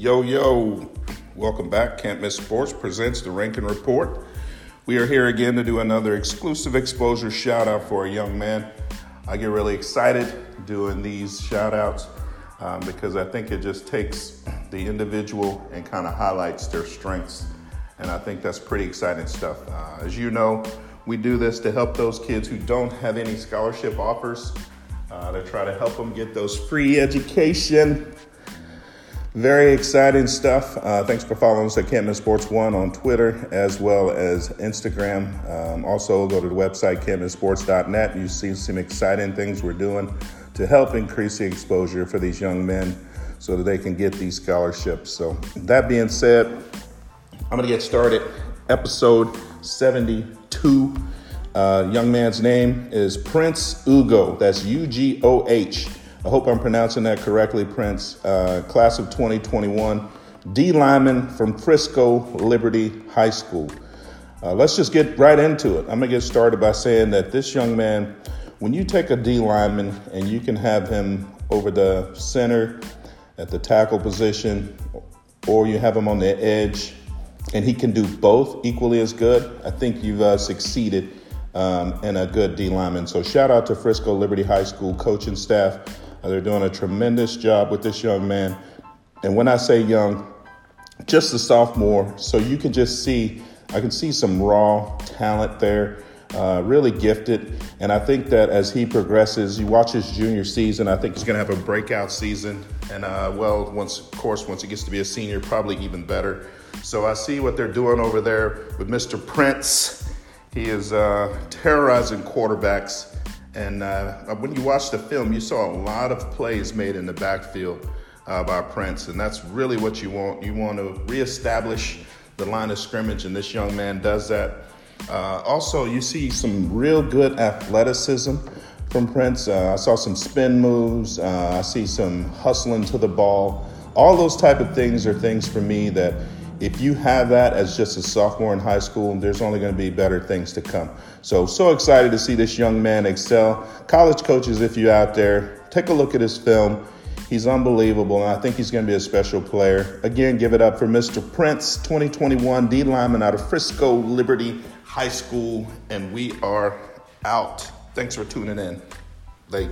Yo, yo, welcome back. Can't Miss Sports presents the Rankin Report. We are here again to do another exclusive exposure shout out for a young man. I get really excited doing these shout outs um, because I think it just takes the individual and kind of highlights their strengths. And I think that's pretty exciting stuff. Uh, as you know, we do this to help those kids who don't have any scholarship offers, uh, to try to help them get those free education very exciting stuff. Uh, thanks for following us at Canton Sports One on Twitter as well as Instagram. Um, also, go to the website cantonsports.net. You see some exciting things we're doing to help increase the exposure for these young men so that they can get these scholarships. So, that being said, I'm going to get started. Episode 72. Uh, young man's name is Prince Ugoh. That's U G O H. I hope I'm pronouncing that correctly, Prince. Uh, class of 2021, D lineman from Frisco Liberty High School. Uh, let's just get right into it. I'm going to get started by saying that this young man, when you take a D lineman and you can have him over the center at the tackle position, or you have him on the edge, and he can do both equally as good, I think you've uh, succeeded um, in a good D lineman. So shout out to Frisco Liberty High School coaching staff. They're doing a tremendous job with this young man. And when I say young, just a sophomore, so you can just see, I can see some raw talent there. Uh, really gifted. And I think that as he progresses, you watch his junior season, I think he's going to have a breakout season. And uh, well, once, of course, once he gets to be a senior, probably even better. So I see what they're doing over there with Mr. Prince. He is uh, terrorizing quarterbacks. And uh, when you watch the film, you saw a lot of plays made in the backfield uh, by Prince, and that's really what you want. You want to reestablish the line of scrimmage, and this young man does that. Uh, also, you see some real good athleticism from Prince. Uh, I saw some spin moves. Uh, I see some hustling to the ball. All those type of things are things for me that if you have that as just a sophomore in high school, there's only going to be better things to come. So, so excited to see this young man excel. College coaches, if you're out there, take a look at his film. He's unbelievable, and I think he's going to be a special player. Again, give it up for Mr. Prince, 2021 D lineman out of Frisco Liberty High School, and we are out. Thanks for tuning in. Late.